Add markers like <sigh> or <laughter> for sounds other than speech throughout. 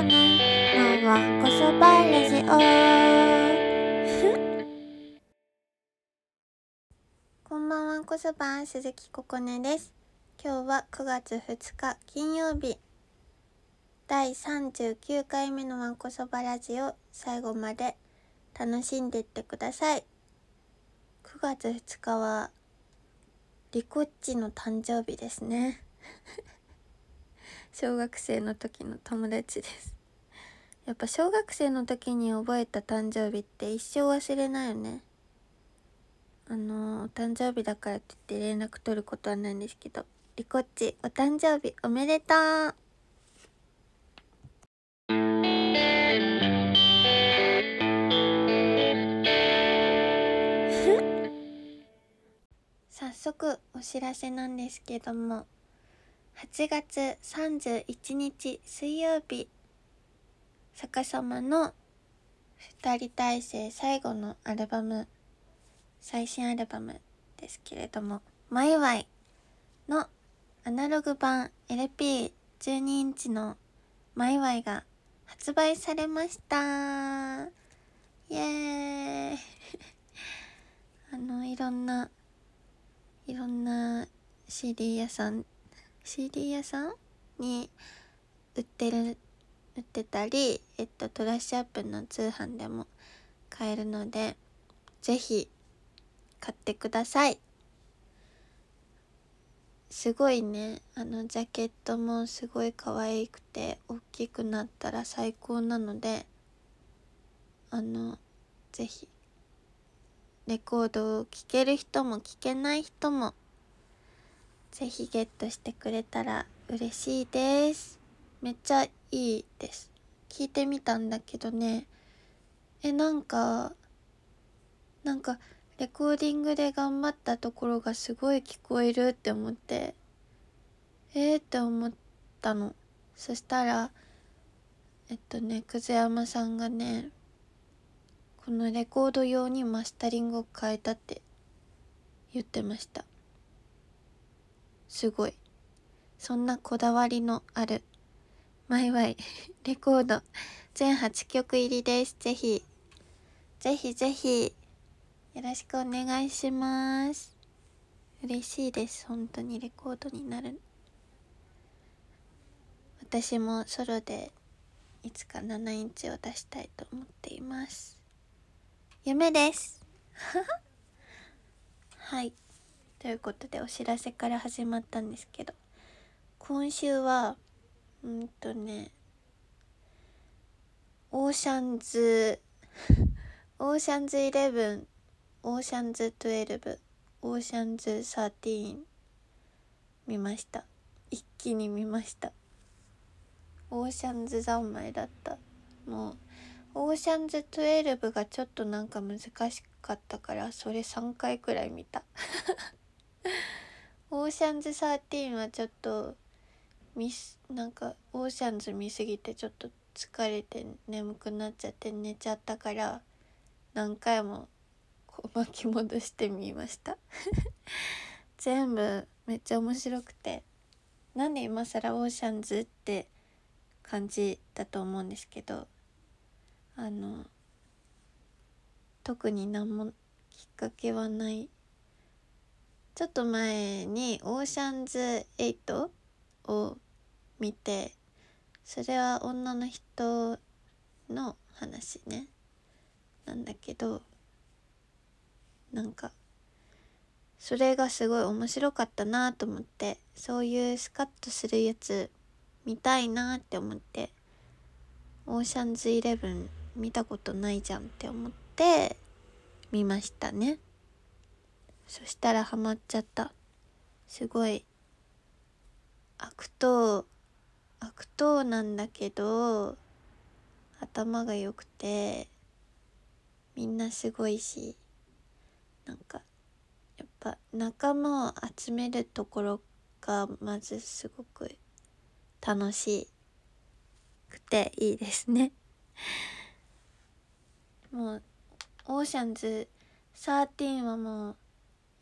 こねのわんこそばラジオこんばんはこそば鈴木ここねです。今日は9月2日金曜日。第39回目のわんこそばラジオ。最後まで楽しんでいってください。9月2日はリコッチの誕生日ですね。小学生の時の友達です。<laughs> やっぱ小学生の時に覚えた誕生日って一生忘れないよね。あのお誕生日だからって言って連絡取ることはないんですけどリコッチお誕生日おめでとう。<laughs> 早速お知らせなんですけども。8月31日水曜日。逆さまの2人体制最後のアルバム最新アルバムですけれども「マイワイ」のアナログ版 LP12 インチの「マイワイ」が発売されました。イエーイ。<laughs> あのいろんないろんな CD 屋さん CD 屋さんに売ってる売ってたり、えっと、トラッシュアップの通販でも買えるので是非買ってください。すごいね。あのジャケットもすごい可愛くて大きくなったら最高なのであの是非レコードを聴ける人も聴けない人もぜひゲットしてくれたら嬉しいです。めっちゃいいです。聞いてみたんだけどね。えなんかなんかレコーディングで頑張ったところがすごい聞こえるって思って。えー、って思ったの。そしたらえっとね久世山さんがねこのレコード用にマスタリングを変えたって言ってました。すごい。そんなこだわりのある。マイワイレコード。全8曲入りです。ぜひ。ぜひぜひ。よろしくお願いします。嬉しいです。本当にレコードになる私もソロでいつか7インチを出したいと思っています。夢です。<laughs> はい。ということでお知らせから始まったんですけど今週はうんとねオーシャンズ <laughs> オーシャンズイレブンオーシャンズ12オーシャンズ13見ました。一気に見ました。オーシャンズ三昧だった。もうオーシャンズ12がちょっとなんか難しかったからそれ3回くらい見た。<laughs> オーシャンズ13はちょっとミスなんかオーシャンズ見すぎてちょっと疲れて眠くなっちゃって寝ちゃったから何回もこう巻き戻してみました。<laughs> 全部めっちゃ面白くて。なんで今更オーシャンズって感じだと思うんですけどあの特に何もきっかけはないちょっと前にオーシャンズ8を見てそれは女の人の話ねなんだけどなんかそれがすごい面白かったなと思ってそういうスカッとするやつ見たいなって思ってオーシャンズイレブン見たことないじゃんって思って見ましたね。そしたらハマっちゃった。すごい。悪党悪党なんだけど頭が良くてみんなすごいしなんかやっぱ仲間を集めるところがまずすごく楽しくていいですね。<laughs> もうオーシャンズ13はもう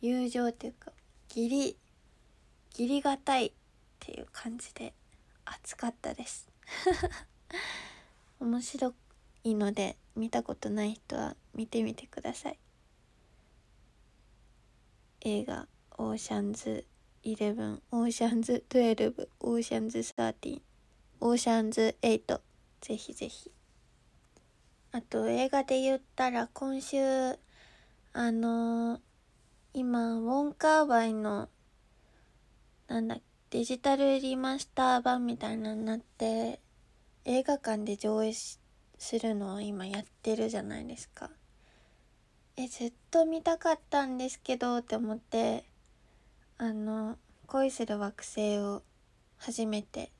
友情っていうか義理義理がたいっていう感じで熱かったです。<laughs> 面白いので見たことない人は見てみてください。映画「オーシャンズ11」「オーシャンズ12」「オーシャンズ13」「オーシャンズ8」ぜひぜひ。あと映画で言ったら今週あのー、今ウォンカーバイのなんだデジタルリマスター版みたいなのになって映画館で上映するのを今やってるじゃないですか。えずっと見たかったんですけどって思ってあの恋する惑星を初めて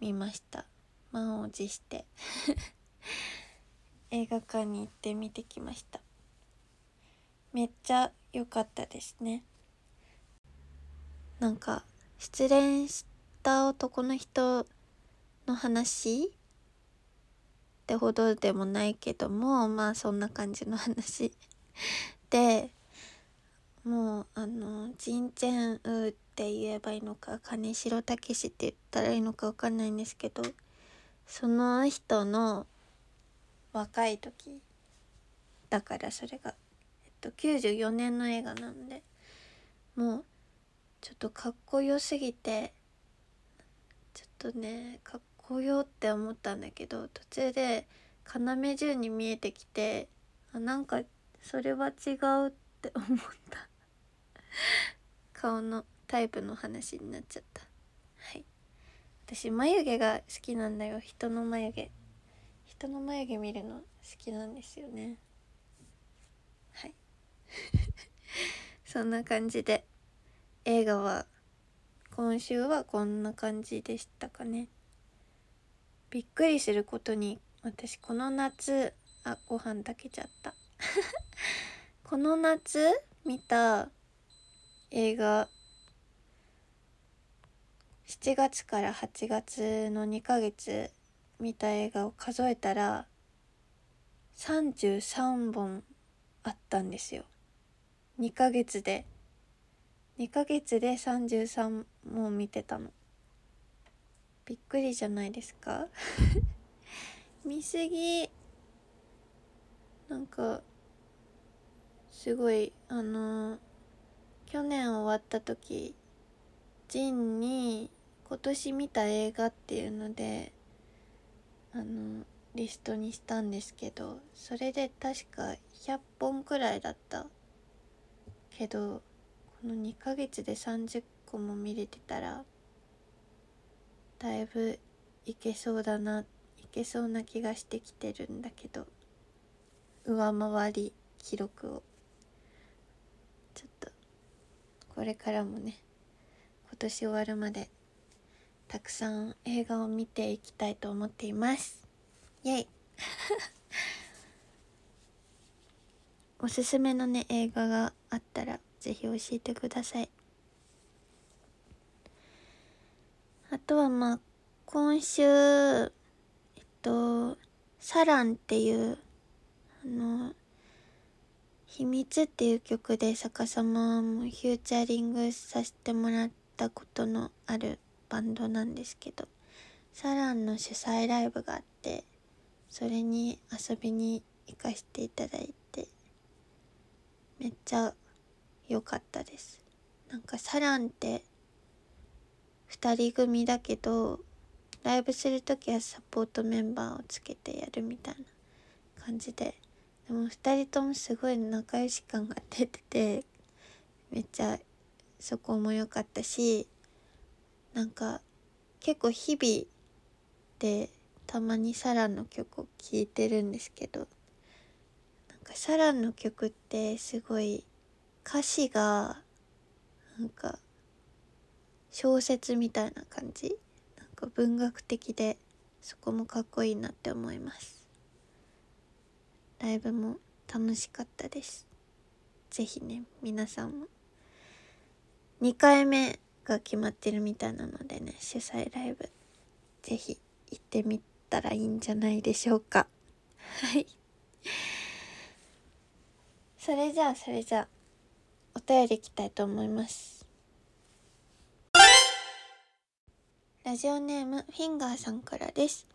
見ました。満を持して。<laughs> 映画館に行って見てきました。めっちゃ良かったですね。なんか失恋した男の人の話ってほどでもないけどもまあそんな感じの話。<laughs> でもうあのジンチェンウーって言えばいいのか金城武って言ったらいいのか分かんないんですけどその人の若い時だからそれが、と、94年の映画なんでもうちょっとかっこよすぎてちょっとねかっこよって思ったんだけど途中で要潤に見えてきてあなんかそれは違うって思った。顔のタイプの話になっちゃった。はい。私眉毛が好きなんだよ。人の眉毛。人の眉毛見るの好きなんですよね。<laughs> そんな感じで。映画は今週はこんな感じでしたかね。びっくりすることに私この夏あご飯炊けちゃった。<laughs> この夏見た映画7月から8月の2ヶ月見た映画を数えたら33本あったんですよ。2ヶ月で。2ヶ月で33も見てたの。びっくりじゃないですか？<laughs> 見すぎ。なんかすごいあの去年終わった時ジンに今年見た映画っていうのであのリストにしたんですけどそれで確か100本くらいだった。けどこの2ヶ月で30個も見れてたらだいぶいけそうだないけそうな気がしてきてるんだけど上回り記録を。ちょっとこれからもね今年終わるまでたくさん映画を見ていきたいと思っています。イェイ。おすすめのね映画があったらぜひ教えてください。あとはまあ今週えっと「サラン」っていうあの「秘密」っていう曲で逆さまもフューチャリングさせてもらったことのあるバンドなんですけどサランの主催ライブがあってそれに遊びに行かせていただいてめっちゃ良かったです。なんかサランって2人組だけどライブする時はサポートメンバーをつけてやるみたいな感じで。でも2人ともすごい仲良し感が出ててめっちゃそこも良かったしなんか結構日々でたまにサランの曲を聴いてるんですけどかサランの曲ってすごい歌詞がなんか小説みたいな感じ？なんか文学的でそこもかっこいいなって思います。ライブも楽しかったです。是非ね皆さんも。2回目が決まってるみたいなのでね主催ライブ是非行ってみたらいいんじゃないでしょうか。はい。それじゃあそれじゃあお便りいきたいと思います。ラジオネームフィンガーさんからです。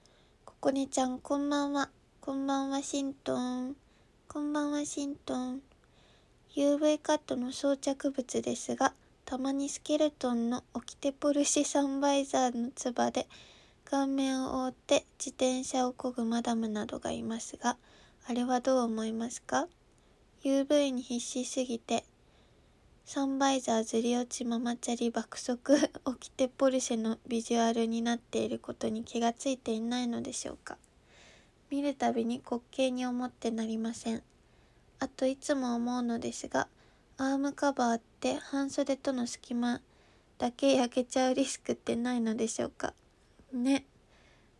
ここねちゃんこんばんは。こんばんはシントン。こんばんはシントン。UV カットの装着物ですがたまにスケルトンのオキテポルシサンバイザーのつばで顔面を覆って自転車を漕ぐマダムなどがいますがあれはどう思いますか？UV に必死すぎてサンバイザーずり落ちママチャリ爆速オキテポルシェのビジュアルになっていることに気がついていないのでしょうか。見るたびに滑稽に思ってなりません。あといつも思うのですがアームカバーって半袖との隙間だけ焼けちゃうリスクってないのでしょうか。ね。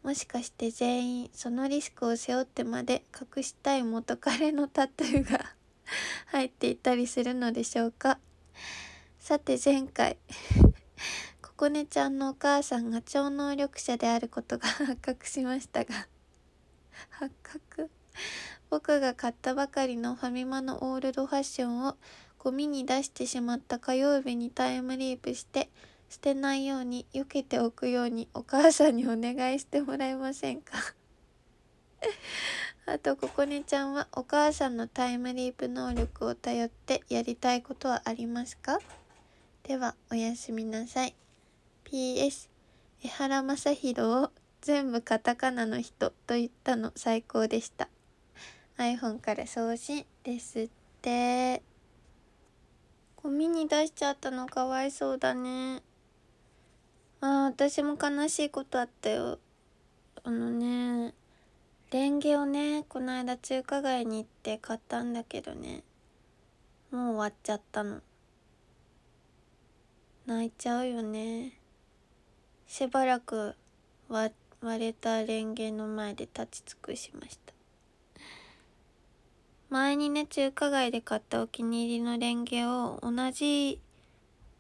もしかして全員そのリスクを背負ってまで隠したい元彼のタトゥーが <laughs> 入っていたりするのでしょうか？さて前回。<laughs> ここねちゃんのお母さんが超能力者であることが発覚しましたが <laughs> 発覚？僕が買ったばかりのファミマのオールドファッションをゴミに出してしまった火曜日にタイムリープして捨てないように避けておくようにお母さんにお願いしてもらえませんか？あとここねちゃんはお母さんのタイムリープ能力を頼ってやりたいことはありますか？ではおやすみなさい。PS 江原正宏を全部カタカナの人と言ったの最高でした。iPhone から送信ですって。ゴミに出しちゃったのかわいそうだね。ああ私も悲しいことあったよ。あのねレンゲをねこの間中華街に行って買ったんだけどねもう終わっちゃったの。泣いちゃうよね。しばらく割れたレンゲの前で立ち尽くしました。前にね中華街で買ったお気に入りのレンゲを同じ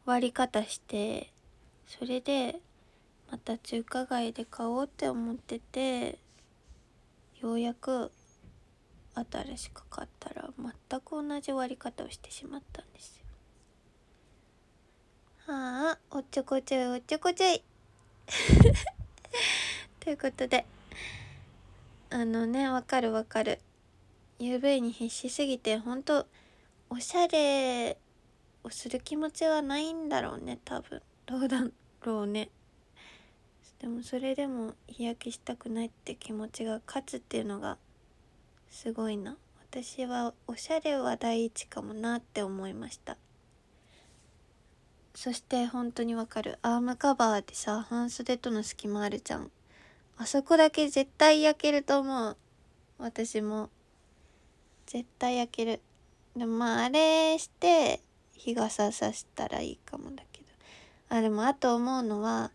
割り方してそれでまた中華街で買おうって思っててようやく新しく買ったら全く同じ割り方をしてしまったんですよ。はあおっちょこちょいおっちょこちょい。<laughs> ということであのねわかるわかる。UV に必死すぎてほんとおしゃれをする気持ちはないんだろうね多分。どうだろうね。でもそれでも日焼けしたくないって気持ちが勝つっていうのがすごいな。私はおしゃれは第一かもなって思いました。そして本当にわかる。アームカバーでさ半袖との隙間あるじゃん。あそこだけ絶対焼けると思う。私も絶対焼ける。でもまああれして日傘さしたらいいかもだけど。あでもあと思うのは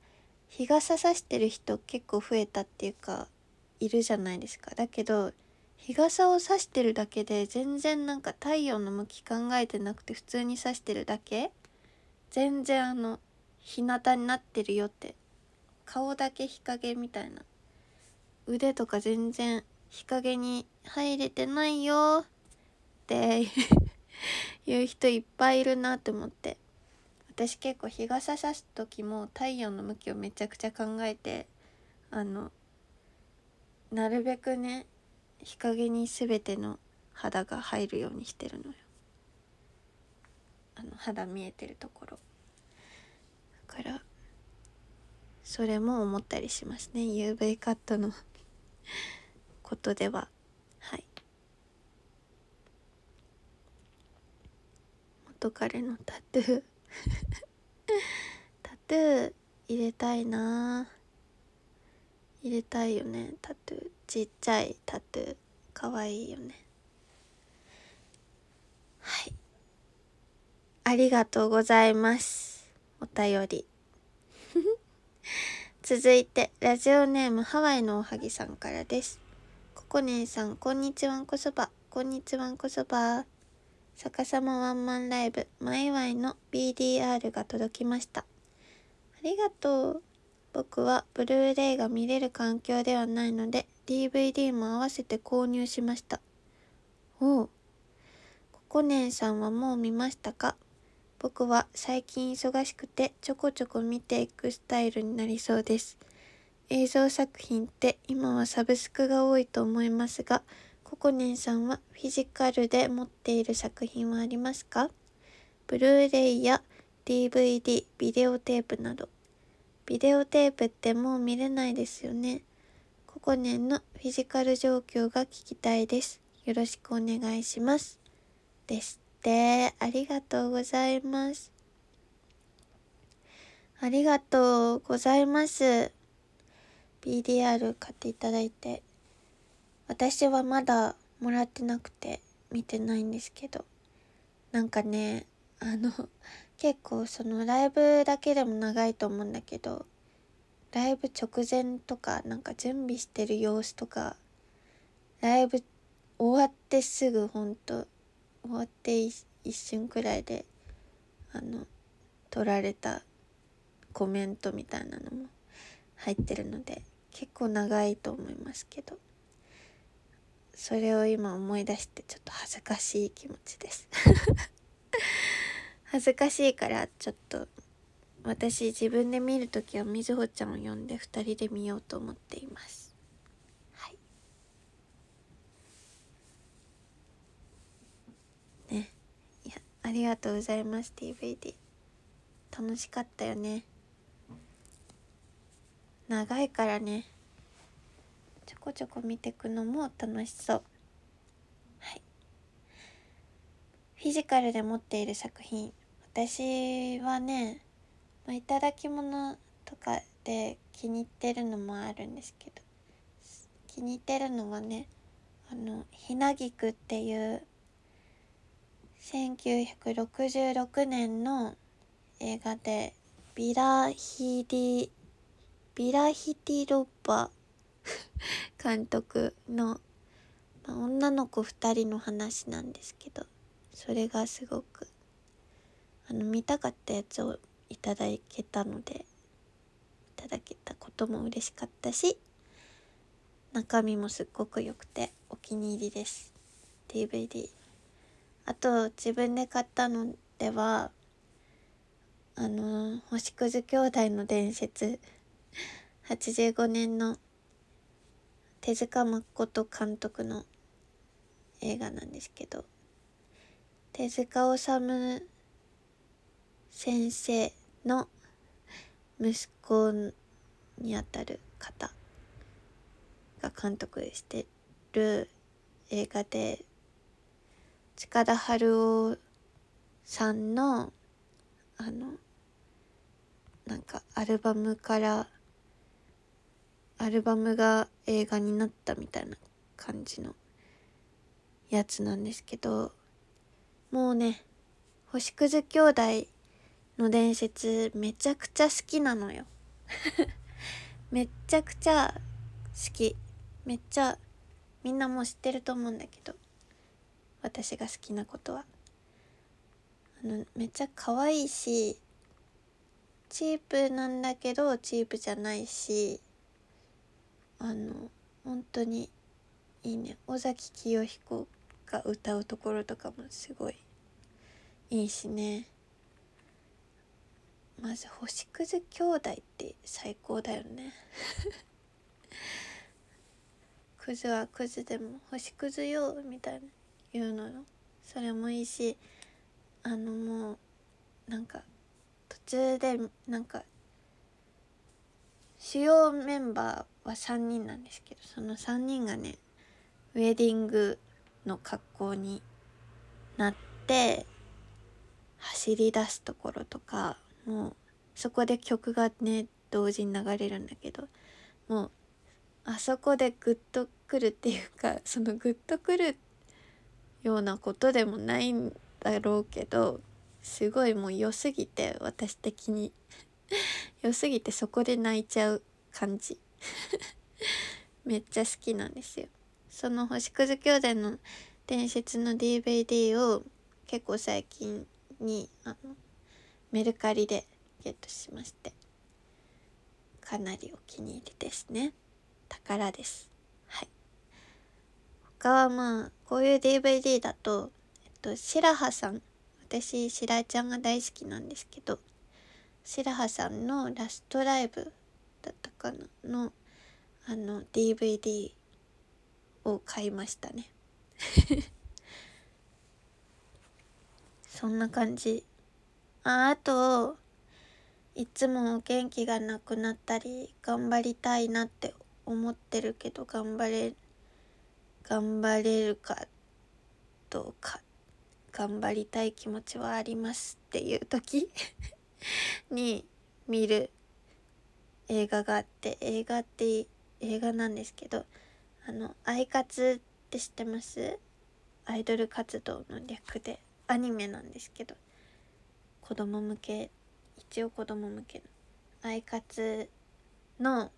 日傘さしてる人結構増えたっていうかいるじゃないですか。だけど日傘を差してるだけで全然なんか太陽の向き考えてなくて普通に差してるだけ。全然あの日向になってるよって。顔だけ日陰みたいな。腕とか全然日陰に入れてないよって <laughs> いう人いっぱいいるなって思って。私結構日傘さす時も太陽の向きをめちゃくちゃ考えてあのなるべくね日陰に全ての肌が入るようにしてるのよ。あの肌見えてるところ。だからそれも思ったりしますね。UV カットの <laughs> ことでは。はい。元彼のタトゥー。<laughs> タトゥー入れたいな。入れたいよね。タトゥー。ちっちゃいタトゥー。かわいいよね。はい。ありがとうございます。お便り。<laughs> 続いてラジオネームハワイのおはぎさんからです。ここねえさんこんにちはんこそば。こんにちはんこそば。逆さまワンマンライブマイワイの BDR が届きました。ありがとう。僕はブルーレイが見れる環境ではないので DVD も合わせて購入しました。おう。ココネンさんはもう見ましたか？僕は最近忙しくてちょこちょこ見ていくスタイルになりそうです。映像作品って今はサブスクが多いと思いますがココネンさんはフィジカルで持っている作品はありますか？ブルーレイや DVD、ビデオテープなど。ビデオテープってもう見れないですよね。ココネンのフィジカル状況が聞きたいです。よろしくお願いします。ですって。ありがとうございます。ありがとうございます。BDR 買っていただいて。私はまだもらってなくて見てないんですけど。なんかね、あの、結構そのライブだけでも長いと思うんだけど、ライブ直前とかなんか準備してる様子とか、ライブ終わってすぐほんと、終わって一瞬くらいで、あの、撮られたコメントみたいなのも入ってるので結構長いと思いますけどそれを今思い出してちょっと恥ずかしい気持ちです。<laughs> 恥ずかしいからちょっと私自分で見る時はみずほちゃんを呼んで2人で見ようと思っています。はい。ね。いやありがとうございます DVD 楽しかったよね。長いからね。ちょこちょこ見てくのも楽しそう。はい。フィジカルで持っている作品私はね、まあ、いただき物とかで気に入ってるのもあるんですけど気に入ってるのはねあのひなぎくっていう1966年の映画でビラヒディビラヒティロッパ <laughs> 監督の、まあ、女の子2人の話なんですけどそれがすごくあの見たかったやつをいただけたのでいただけたことも嬉しかったし中身もすっごく良くてお気に入りです。DVD あと自分で買ったのではあの星屑兄弟の伝説85年の手塚誠監督の映画なんですけど手塚治虫先生の息子にあたる方が監督してる映画で近田春夫さんのあのなんかアルバムからアルバムが映画になったみたいな感じのやつなんですけどもうね星屑兄弟の伝説めちゃくちゃ好きなのよ。<laughs> めっちゃくちゃ好き。めっちゃみんなもう知ってると思うんだけど私が好きなことは。あのめっちゃ可愛いしチープなんだけどチープじゃないしあの本当にいいね。尾崎清彦が歌うところとかもすごいいいしね。まず星屑兄弟って最高だよね。<laughs> クズはクズでも星屑よみたいな言うのよ。それもいいしあのもうなんか途中でなんか主要メンバーは3人なんですけどその3人がねウェディングの格好になって走り出すところとかもうそこで曲がね同時に流れるんだけどもうあそこでグッとくるっていうかそのグッとくるようなことでもないんだろうけどすごいもう良すぎて私的に。良すぎてそこで泣いちゃう感じ。<laughs> めっちゃ好きなんですよ。その星屑兄弟の伝説の DVD を結構最近にあのメルカリでゲットしまして。かなりお気に入りですね。宝です。はい。他はまあこういう DVD だとえっと白羽さん。私白井ちゃんが大好きなんですけど白羽さんのラストライブだったかな？のあの DVD を買いましたね。<laughs> そんな感じ。ああといつも元気がなくなったり頑張りたいなって思ってるけど頑張れ頑張れるかどうか頑張りたい気持ちはありますっていう時 <laughs> に見る映画があって映画って映画なんですけどあの「アイカツ」って知ってます？アイドル活動の略でアニメなんですけど子供向け一応子供向けのアイカツの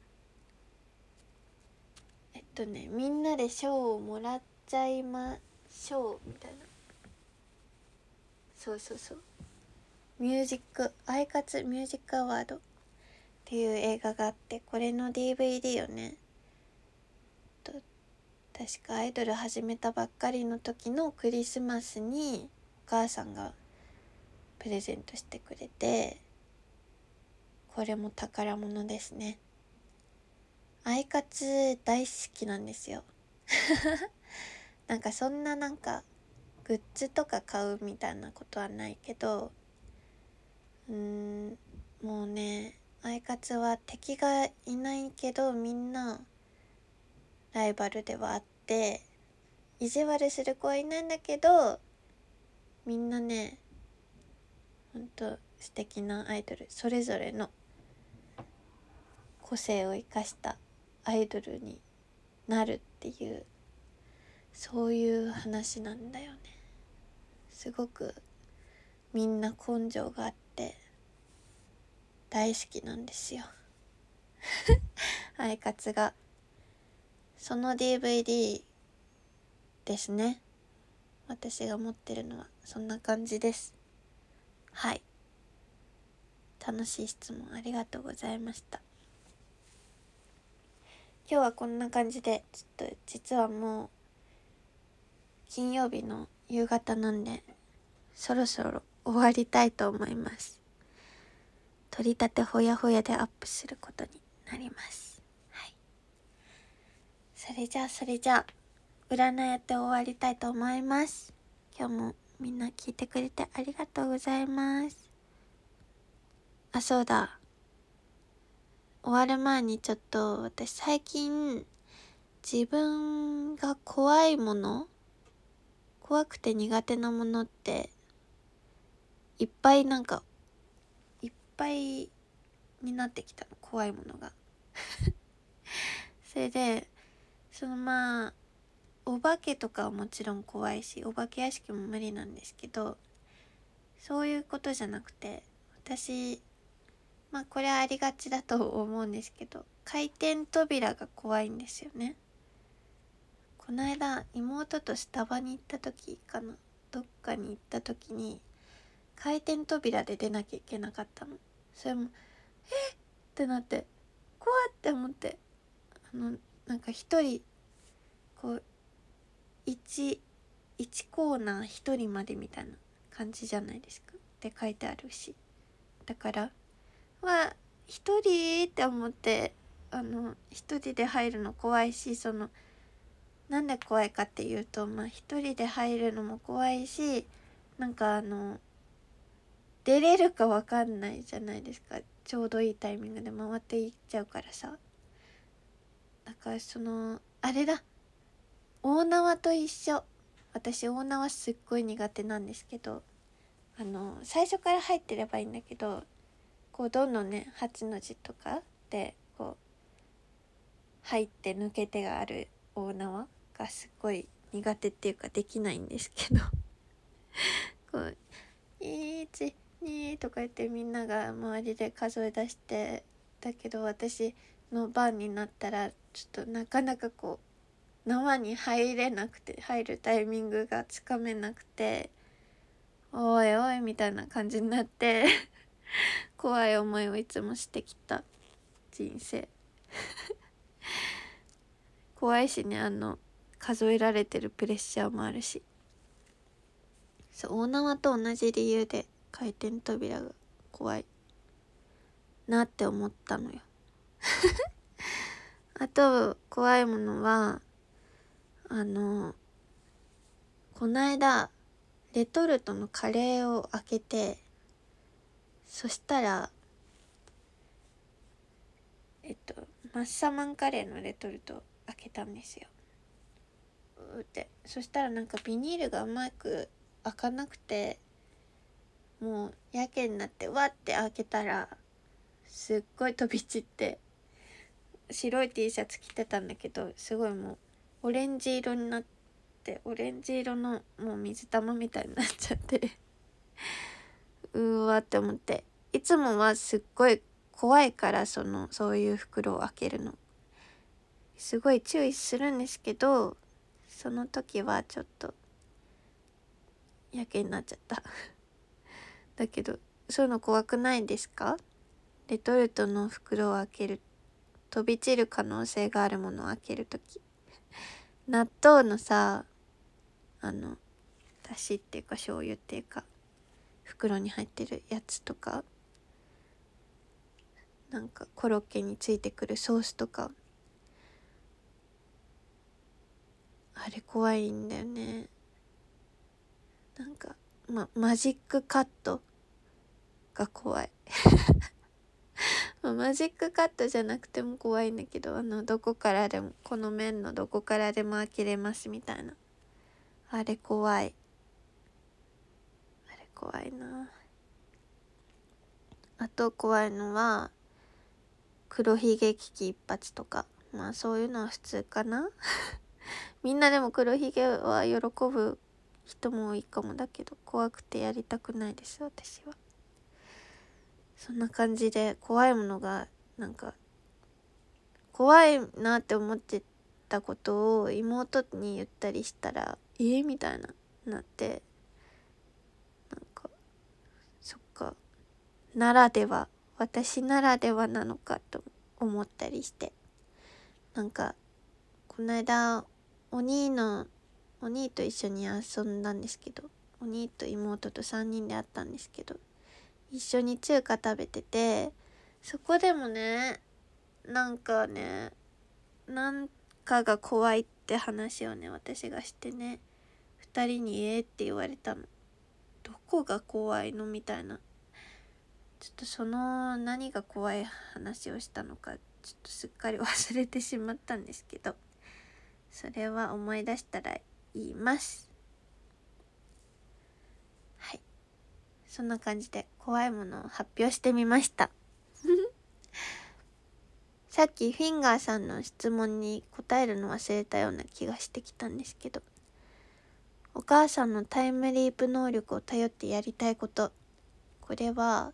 えっとねみんなで賞をもらっちゃいましょうみたいな。そうそうそう。ミュージックアイカツミュージックアワード。っていう映画があってこれの DVD をね。確かアイドル始めたばっかりの時のクリスマスにお母さんがプレゼントしてくれてこれも宝物ですね。アイカツ大好きなんですよ。<laughs> なんかそんななんかグッズとか買うみたいなことはないけどうーんもうねアイカツは敵がいないけどみんなライバルではあって意地悪する子はいないんだけどみんなねほんと素敵なアイドルそれぞれの個性を生かしたアイドルになるっていうそういう話なんだよね。すごくみんな根性があって大好きなんですよ。<laughs> アイカツが。その DVD ですね。私が持ってるのはそんな感じです。はい。楽しい質問ありがとうございました。今日はこんな感じでちょっと実はもう金曜日の夕方なんでそろそろ終わりたいと思います。取り立てほやほやでアップすることになります。はい。それじゃあそれじゃあ占いやって終わりたいと思います。今日もみんな聞いてくれてありがとうございます。あそうだ。終わる前にちょっと私最近自分が怖いもの怖くて苦手なものっていっぱいなんかぱいになってきたの怖いものが。<laughs> それでそのまあお化けとかはもちろん怖いしお化け屋敷も無理なんですけどそういうことじゃなくて私まあこれはありがちだと思うんですけど回転扉が怖いんですよね。この間妹とスタバに行った時かな。どっかに行った時に回転扉で出なきゃいけなかったの。それも「え？っ!」ってなって怖って思ってあのなんか一人こう 1, 1コーナー1人までみたいな感じじゃないですか？って書いてあるしだからは一人って思ってあの一人で入るの怖いしそのなんで怖いかっていうとまあ一人で入るのも怖いしなんかあの出れるかわかんないじゃないですか。ちょうどいいタイミングで回っていっちゃうからさ。だからそのあれだ。大縄と一緒。私大縄すっごい苦手なんですけど。あの最初から入ってればいいんだけどこうどんどんね8の字とかでこう入って抜けてがある大縄がすっごい苦手っていうかできないんですけど。<laughs> こう12とか言ってみんなが周りで数え出してだけど私の番になったらちょっとなかなかこう縄に入れなくて入るタイミングがつかめなくておいおいみたいな感じになって <laughs> 怖い思いをいつもしてきた人生。<laughs> 怖いしねあの数えられてるプレッシャーもあるし。そう大縄と同じ理由で回転扉が怖い。なって思ったのよ。<laughs> あと怖いものはあのこないだレトルトのカレーを開けてそしたらえっとマッサマンカレーのレトルト開けたんですよ。うって。そしたらなんかビニールがうまく開かなくてもうやけになってわって開けたらすっごい飛び散って白い T シャツ着てたんだけどすごいもうオレンジ色になってオレンジ色のもう水玉みたいになっちゃってうわって思っていつもはすっごい怖いからそのそういう袋を開けるの。すごい注意するんですけどその時はちょっとやけになっちゃった。だけどそういうの怖くないですか？レトルトの袋を開ける飛び散る可能性があるものを開ける時。<laughs> 納豆のさあのだしっていうか醤油っていうか袋に入ってるやつとかなんかコロッケについてくるソースとか。あれ怖いんだよね。なんかまマジックカットが怖い、<laughs> マジックカットじゃなくても怖いんだけどあのどこからでもこの面のどこからでも開けれますみたいな。あれ怖い。あれ怖いな。あと怖いのは黒ひげ危機一髪とか。まあそういうのは普通かな。<laughs> みんなでも黒ひげは喜ぶ人も多いかもだけど怖くてやりたくないです私は。そんな感じで怖いものがなんか怖いなって思ってたことを妹に言ったりしたら「えみたいななってなんかそっかならでは私ならではなのかと思ったりして。なんかこの間お兄のお兄と一緒に遊んだんですけどお兄と妹と3人で会ったんですけど一緒に中華食べててそこでもねなんかねなんかが怖いって話をね私がしてね2人に「ええ」って言われたの。どこが怖いのみたいな。ちょっとその何が怖い話をしたのかちょっとすっかり忘れてしまったんですけどそれは思い出したらいます。はい。そんな感じで怖いものを発表してみました。<laughs> さっきフィンガーさんの質問に答えるの忘れたような気がしてきたんですけどお母さんのタイムリープ能力を頼ってやりたいこと。これは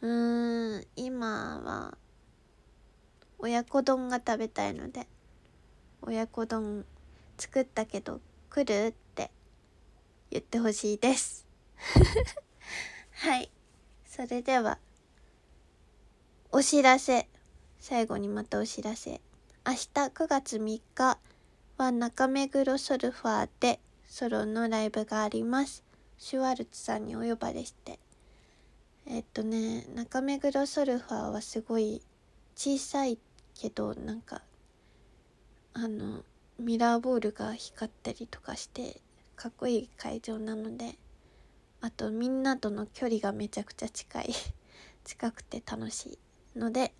うーん今は親子丼が食べたいので親子丼作ったけど来るって言ってほしいです。<laughs> はい。それではお知らせ。最後にまたお知らせ。明日9月3日は中目黒ソルファーでソロのライブがあります。シュワルツさんにお呼ばれして。えっとね中目黒ソルファーはすごい小さいけどなんかあのミラーボールが光ったりとかしてかっこいい会場なのであとみんなとの距離がめちゃくちゃ近い <laughs> 近くて楽しいので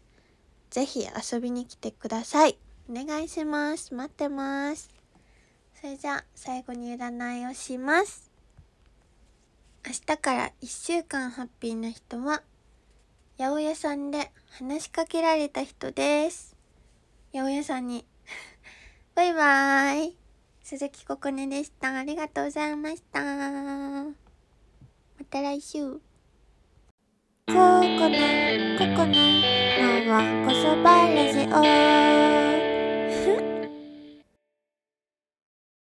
是非遊びに来てください。お願いします。待ってます。それじゃあ最後に占いをします。明日から1週間ハッピーな人は八百屋さんで話しかけられた人です。八百屋さんにバイバーイ鈴木ここねでした。ありがとうございました。また来週。ここね、ここね、のわこそばラジオ。